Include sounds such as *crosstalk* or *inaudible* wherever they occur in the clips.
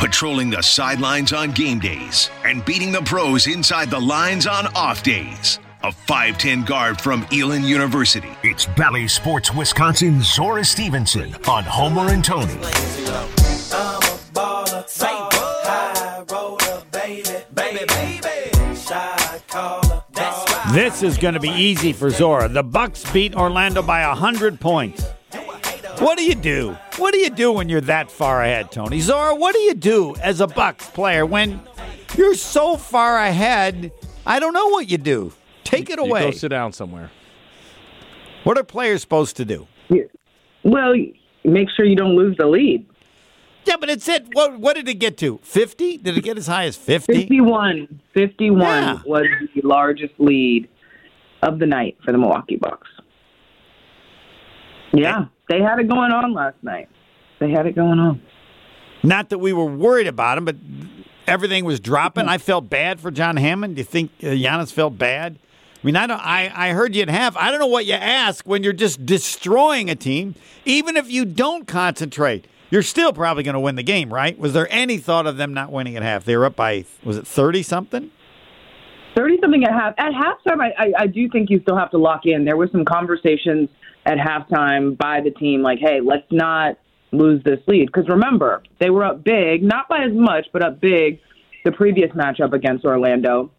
patrolling the sidelines on game days and beating the pros inside the lines on off days. A 5'10 guard from Elon University. It's Bally Sports Wisconsin Zora Stephenson on Homer and Tony. This is going to be easy for Zora. The Bucks beat Orlando by 100 points. What do you do? What do you do when you're that far ahead, Tony? Zora, what do you do as a Bucks player when you're so far ahead? I don't know what you do. Take it You away. go sit down somewhere. What are players supposed to do? Well, make sure you don't lose the lead. Yeah, but it's it. What what did it get to? 50? Did it get as high as 50? 51. 51 Yeah. was the largest lead of the night for the Milwaukee Bucks. Yeah, they had it going on last night. They had it going on. Not that we were worried about him, but everything was dropping. I felt bad for John Hammond. Do you think uh, Giannis felt bad? I mean, I don't. I, I heard you at half. I don't know what you ask when you're just destroying a team. Even if you don't concentrate, you're still probably going to win the game, right? Was there any thought of them not winning at half? They were up by was it thirty something? 30 something at half. At halftime, I, I, I do think you still have to lock in. There was some conversations at halftime by the team, like, hey, let's not lose this lead. Because remember, they were up big, not by as much, but up big the previous matchup against Orlando.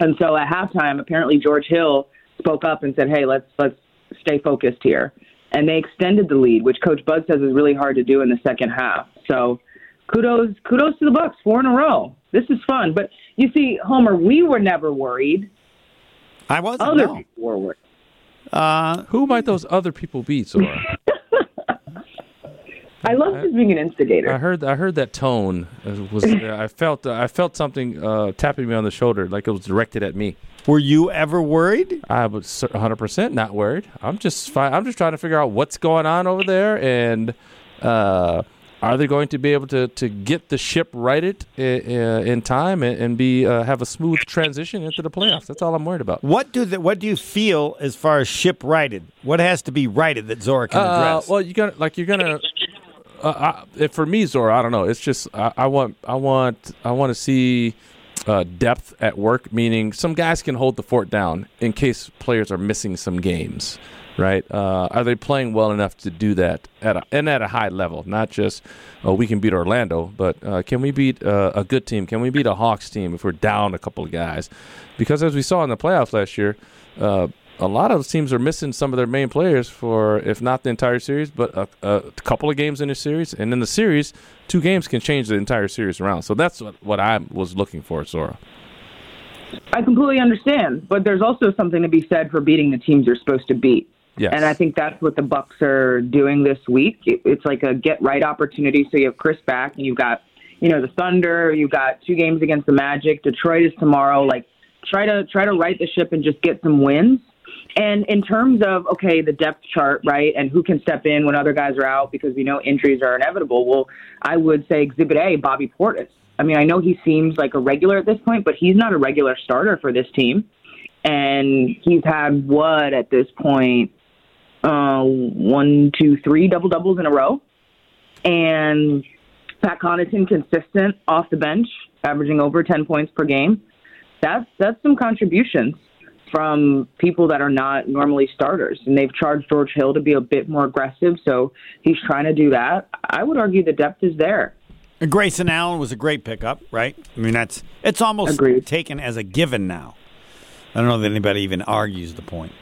And so at halftime, apparently George Hill spoke up and said, hey, let's let's stay focused here. And they extended the lead, which Coach Bud says is really hard to do in the second half. So kudos kudos to the Bucks, four in a row. This is fun. But you see, Homer, we were never worried. I wasn't. Other no. people were worried. Uh, Who might those other people be, Zora? *laughs* I love just being an instigator. I heard I heard that tone was *laughs* I felt I felt something uh, tapping me on the shoulder like it was directed at me. were you ever worried? I was 100 percent not worried. I'm just fine. I'm just trying to figure out what's going on over there and uh, are they going to be able to, to get the ship righted in, in time and, be uh, have a smooth transition into the playoffs? That's all I'm worried about. What do the, what do you feel as far as ship righted? What has to be righted that Zora can Uh, address? well, you got like you're gonna. Uh, I, for me, Zora, I don't know. It's just I, I want I want I want to see uh, depth at work. Meaning, some guys can hold the fort down in case players are missing some games. Right? Uh, are they playing well enough to do that at a, and at a high level? Not just oh, we can beat Orlando, but uh, can we beat uh, a good team? Can we beat a Hawks team if we're down a couple of guys? Because as we saw in the playoffs last year. Uh, a lot of teams are missing some of their main players for, if not the entire series, but a, a couple of games in the series. And in the series, two games can change the entire series around. So that's what, what I was looking for, Zora. I completely understand, but there's also something to be said for beating the teams you're supposed to beat. Yes. And I think that's what the Bucks are doing this week. It- It's like a get right opportunity. So you have Chris back, and you've got, you know, the Thunder. You've got two games against the Magic. Detroit is tomorrow. Like, try to try to right the ship and just get some wins. And in terms of okay, the depth chart, right, and who can step in when other guys are out because we know injuries are inevitable. Well, I would say Exhibit A, Bobby Portis. I mean, I know he seems like a regular at this point, but he's not a regular starter for this team. And he's had what at this point? Uh, one, two, three double doubles in a row. And Pat Connaughton consistent off the bench, averaging over 10 points per game. That's that's some contributions from people that are not normally starters. And they've charged George Hill to be a bit more aggressive, so he's trying to do that. I would argue the depth is there. And Grayson Allen was a great pickup, right? I mean, that's it's almost Agreed. taken as a given now. I don't know that anybody even argues the point.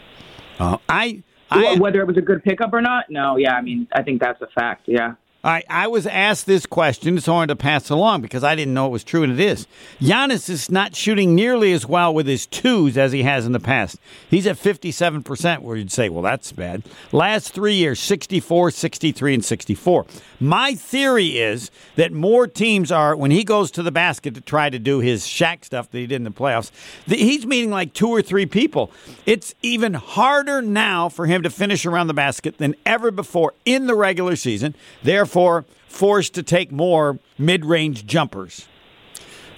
Uh, I, I, Whether it was a good pickup or not, no, yeah, I mean, I think that's a fact, yeah. I, I was asked this question, so I wanted to pass along because I didn't know it was true, and it is. Giannis is not shooting nearly as well with his twos as he has in the past. He's at 57%, where you'd say, well, that's bad. Last three years, 64, 63, and 64. My theory is that more teams are, when he goes to the basket to try to do his Shaq stuff that he did in the playoffs, he's meeting like two or three people. It's even harder now for him to finish around the basket than ever before in the regular season. Therefore, forced to take more mid range jumpers.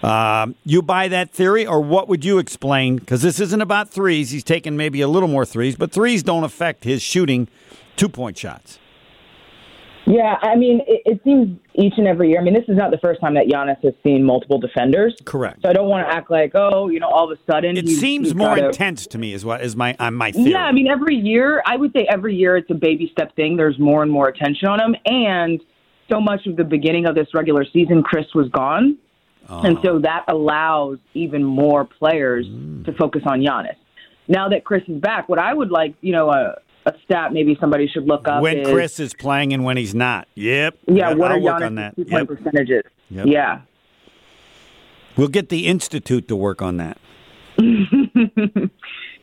Um, you buy that theory, or what would you explain? Because this isn't about threes. He's taking maybe a little more threes, but threes don't affect his shooting two point shots. Yeah, I mean, it, it seems each and every year. I mean, this is not the first time that Giannis has seen multiple defenders. Correct. So I don't want to act like, oh, you know, all of a sudden. It he's- seems he's more intense to me, is what is my uh, my theory. Yeah, I mean, every year, I would say every year it's a baby step thing. There's more and more attention on him. And so much of the beginning of this regular season, Chris was gone. And so that allows even more players to focus on Giannis. Now that Chris is back, what I would like, you know, a, a stat maybe somebody should look up when is, Chris is playing and when he's not. Yep. yeah, what I'll are Giannis' on that. Yep. percentages? Yep. Yeah. We'll get the institute to work on that. *laughs*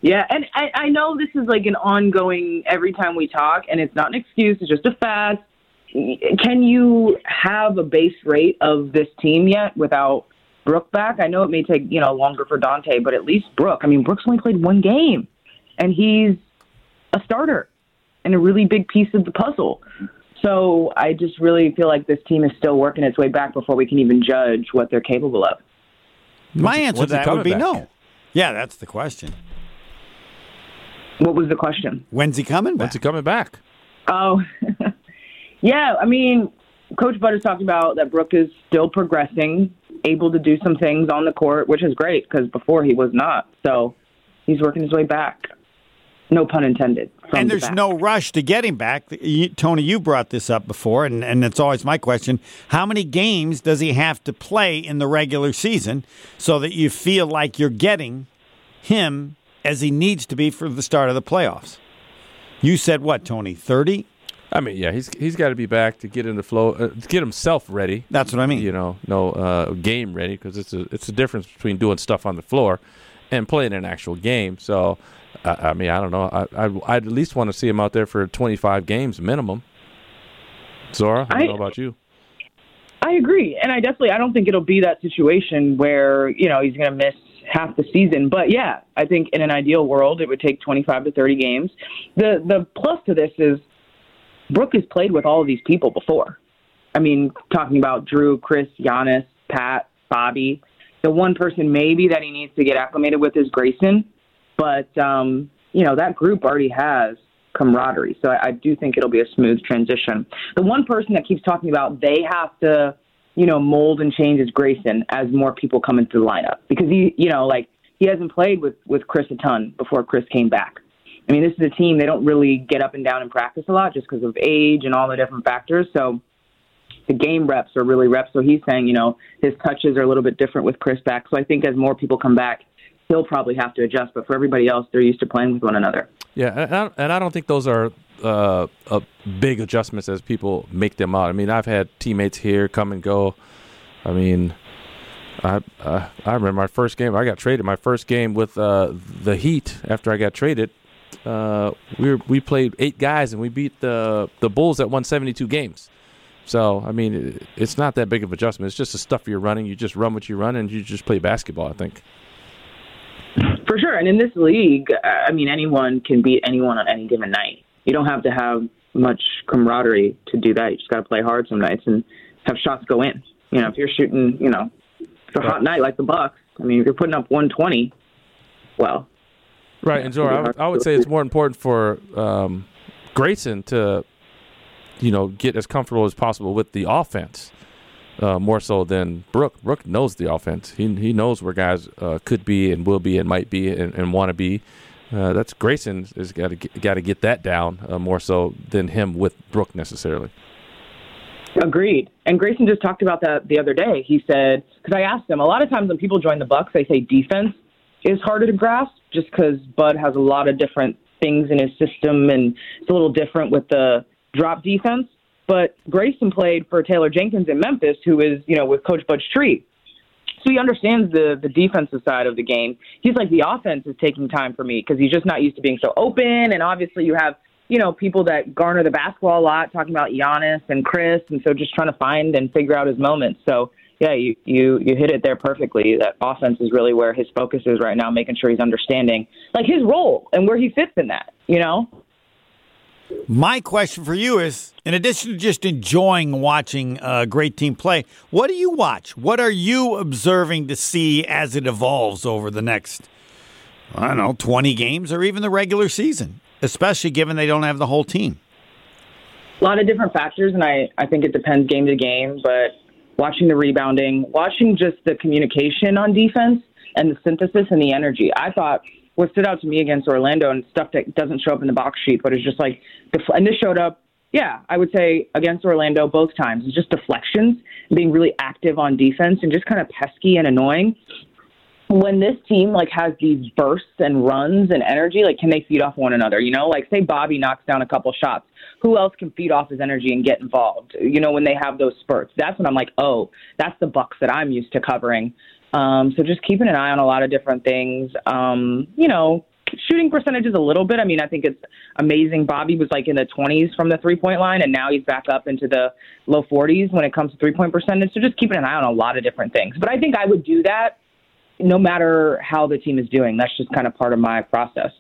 Yeah, and I, I know this is like an ongoing every time we talk, and it's not an excuse, it's just a fact. Can you have a base rate of this team yet without Brook back? I know it may take, you know, longer for Donte, but at least Brook. I mean, Brook's only played one game, and he's a starter and a really big piece of the puzzle. So I just really feel like this team is still working its way back before we can even judge what they're capable of. My answer to that would be no. Yeah, that's the question. What was the question? When's he coming back? When's he coming back? Oh, *laughs* yeah. I mean, Coach Butter's is talking about that Brook is still progressing, able to do some things on the court, which is great because before he was not. So he's working his way back. No pun intended. and there's back. no rush to get him back. You- Tony, you brought this up before, and, and it's always my question. How many games does he have to play in the regular season so that you feel like you're getting him as he needs to be for the start of the playoffs? You said what, Tony? 30? I mean, yeah, he's he's got to be back to get in the flow, uh, to get himself ready. That's what I mean. You know, no uh, game ready because it's a it's a difference between doing stuff on the floor and playing an actual game. So, I I mean, I don't know. I I'd, I'd at least want to see him out there for 25 games minimum. Zora, I don't I- know about you. I agree, and I definitely I don't think it'll be that situation where you know he's going to miss half the season. But yeah, I think in an ideal world it would take 25 to 30 games. The the plus to this is Brook has played with all of these people before. I mean, talking about Drew, Chris, Giannis, Pat, Bobby. The one person maybe that he needs to get acclimated with is Grayson, but um, you know that group already has camaraderie. So I, I do think it'll be a smooth transition. The one person that keeps talking about they have to, you know, mold and change is Grayson as more people come into the lineup because he, you know, like he hasn't played with with Chris a ton before Chris came back. I mean, this is a team they don't really get up and down in practice a lot just because of age and all the different factors. So the game reps are really reps. So he's saying, you know, his touches are a little bit different with Chris back. So I think as more people come back, he'll probably have to adjust. But for everybody else, they're used to playing with one another. Yeah, and I, don't think those are uh, big adjustments as people make them out. I mean, I've had teammates here come and go. I mean, I uh, I remember my first game. I got traded. My first game with uh, the Heat after I got traded. Uh, we were, we played eight guys and we beat the the Bulls that won 72 games. So I mean, it, it's not that big of adjustment. It's just the stuff you're running. You just run what you run and you just play basketball. I think. For sure. And in this league, uh, I mean, anyone can beat anyone on any given night. You don't have to have much camaraderie to do that. You just got to play hard some nights and have shots go in. You know, if you're shooting, you know, it's a hot night like the Bucks. I mean, if you're putting up 120, well, Right, and Zora, I would, I would say it's more important for um, Grayson to, you know, get as comfortable as possible with the offense, uh, more so than Brook. Brook knows the offense. He he knows where guys uh, could be and will be and might be and, and want to be. Uh, that's Grayson has got to got to get that down uh, more so than him with Brook necessarily. Agreed. And Grayson just talked about that the other day. He said, because I asked him, a lot of times when people join the Bucks, they say defense is harder to grasp just because Bud has a lot of different things in his system and it's a little different with the drop defense. But Grayson played for Taylor Jenkins in Memphis, who is, you know, with Coach Bud's tree. So he understands the the defensive side of the game. He's like the offense is taking time for me because he's just not used to being so open. And obviously, you have you know people that garner the basketball a lot, talking about Giannis and Chris, and so just trying to find and figure out his moments. So yeah, you you you hit it there perfectly. That offense is really where his focus is right now, making sure he's understanding like his role and where he fits in that. You know. My question for you is in addition to just enjoying watching a great team play, what do you watch? What are you observing to see as it evolves over the next, I don't know, 20 games or even the regular season, especially given they don't have the whole team? A lot of different factors, and I, I think it depends game to game, but watching the rebounding, watching just the communication on defense and the synthesis and the energy. I thought what stood out to me against Orlando and stuff that doesn't show up in the box sheet, but it's just like, and this showed up, yeah, I would say against Orlando both times. It's just deflections, being really active on defense and just kind of pesky and annoying when this team like has these bursts and runs and energy, like can they feed off one another? You know, like say Bobby knocks down a couple shots, who else can feed off his energy and get involved? You know, when they have those spurts, that's when I'm like, oh, that's the Bucks that I'm used to covering. Um, so just keeping an eye on a lot of different things. Um, you know, shooting percentages a little bit. I mean, I think it's amazing. Bobby was like in the 20s from the three point line, and now he's back up into the low 40s when it comes to three point percentage. So just keeping an eye on a lot of different things. But I think I would do that no matter how the team is doing. That's just kind of part of my process.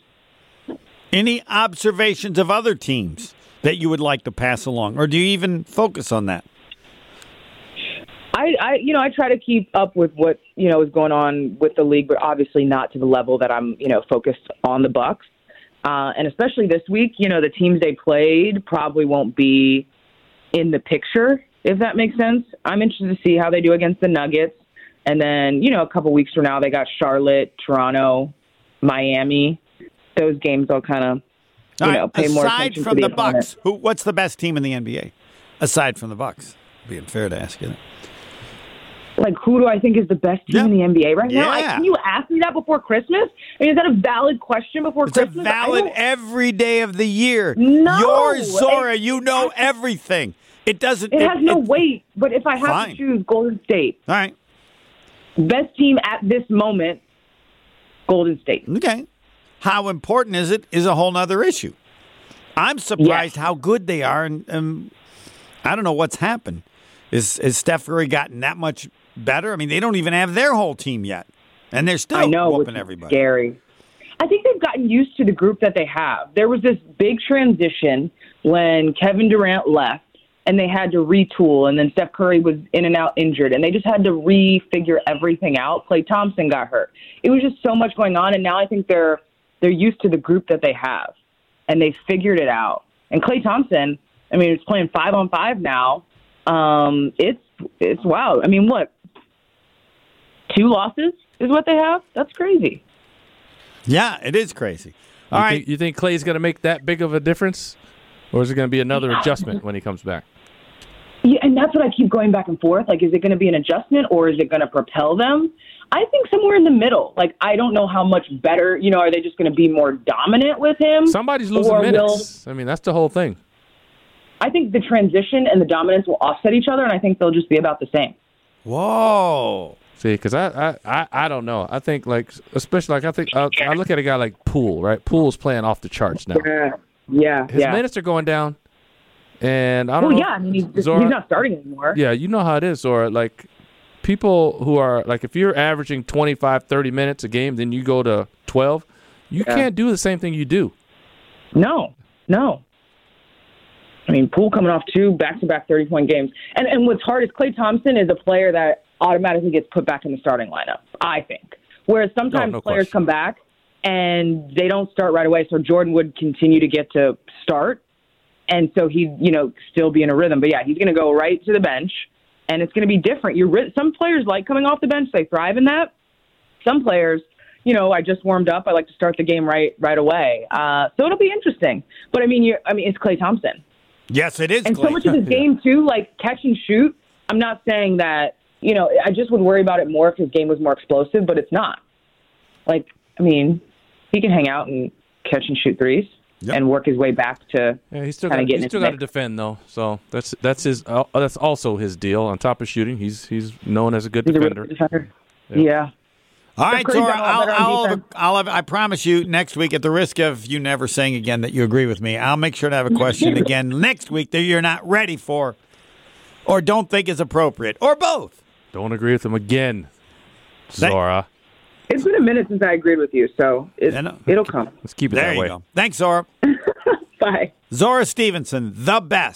Any observations of other teams that you would like to pass along, or do you even focus on that? I, I, you know, I try to keep up with what you know is going on with the league, but obviously not to the level that I'm, you know, focused on the Bucks. Uh, and especially this week, you know, the teams they played probably won't be in the picture, if that makes sense. I'm interested to see how they do against the Nuggets. And then, you know, a couple weeks from now, they got Charlotte, Toronto, Miami. Those games I'll kind of, you All know, right, pay more aside attention from to the, the. Bucks, who what's the best team in the NBA? Aside from the Bucks, being fair to ask you. that. Like, who do I think is the best team Yeah. in the NBA right now? I, can you ask me that before Christmas? I mean, is that a valid question before It's Christmas? I valid every day of the year. No, You're Zora. it- you know everything. It doesn't. It has no it- weight. But if I have Fine. to choose Golden State, All right. best team at this moment, Golden State. Okay. How important is it is a whole other issue. I'm surprised Yes. how good they are, and um, I don't know what's happened. Is is Steph Curry gotten that much better? I mean, they don't even have their whole team yet, and they're still I know, whooping everybody. Scary. I think they've gotten used to the group that they have. There was this big transition when Kevin Durant left, and they had to retool, and then Steph Curry was in and out injured, and they just had to refigure everything out. Klay Thompson got hurt. It was just so much going on, and now I think they're they're used to the group that they have, and they figured it out. And Klay Thompson, I mean, he's playing five on five now. Um, it's it's wow. I mean, what two losses is what they have? That's crazy. Yeah, it is crazy. All you, right. think, you think Klay's going to make that big of a difference, or is it going to be another adjustment when he comes back? Yeah, and that's what I keep going back and forth. Like, is it going to be an adjustment or is it going to propel them? I think somewhere in the middle. Like, I don't know how much better. You know, are they just going to be more dominant with him? Somebody's losing Or minutes. I mean, that's the whole thing. I think the transition and the dominance will offset each other, and I think they'll just be about the same. Whoa. See, because I, I, I, I don't know. I think like, especially like I think uh, I look at a guy like Poole, right? Poole's playing off the charts now. Yeah, yeah, His yeah. minutes are going down, and I don't well, know. yeah. I mean, he's, Zora- he's not starting anymore. Yeah, you know how it is, or like people who are like if you're averaging 25, 30 minutes a game, then you go to 12, you Yeah. can't do the same thing you do. No, no. I mean, Poole coming off two back-to-back thirty-point games, and and what's hard is Klay Thompson is a player that automatically gets put back in the starting lineup. I think, whereas sometimes no players question. come back and they don't start right away. So Jordan would continue to get to start, and so he'd you know still be in a rhythm. But yeah, he's going to go right to the bench, and it's going to be different. You're some players like coming off the bench; they thrive in that. Some players you know, I just warmed up. I like to start the game right right away. Uh, so it'll be interesting. But I mean, you I mean, it's Klay Thompson, Yes, it is. and so much of his *laughs* game too, like catch and shoot. I'm not saying that. You know, I just would worry about it more if his game was more explosive, but it's not. Like, I mean, he can hang out and catch and shoot threes Yep. and work his way back to. Yeah, he's still Kinda got he's still got to defend though. So that's that's his uh, that's also his deal. On top of shooting, he's he's known as a good He's a defender. good defender. Yeah. All right, Curry's Zora, done a lot I'll, I'll, have, defense. I'll have, I promise you next week, at the risk of you never saying again that you agree with me, I'll make sure to have a question *laughs* again next week that you're not ready for or don't think is appropriate or both. Don't agree with him again, Zora. It's been a minute since I agreed with you, so it, I know. it'll come. Let's keep it There that you way. go. Thanks, Zora. *laughs* Bye. Zora Stephenson, the best.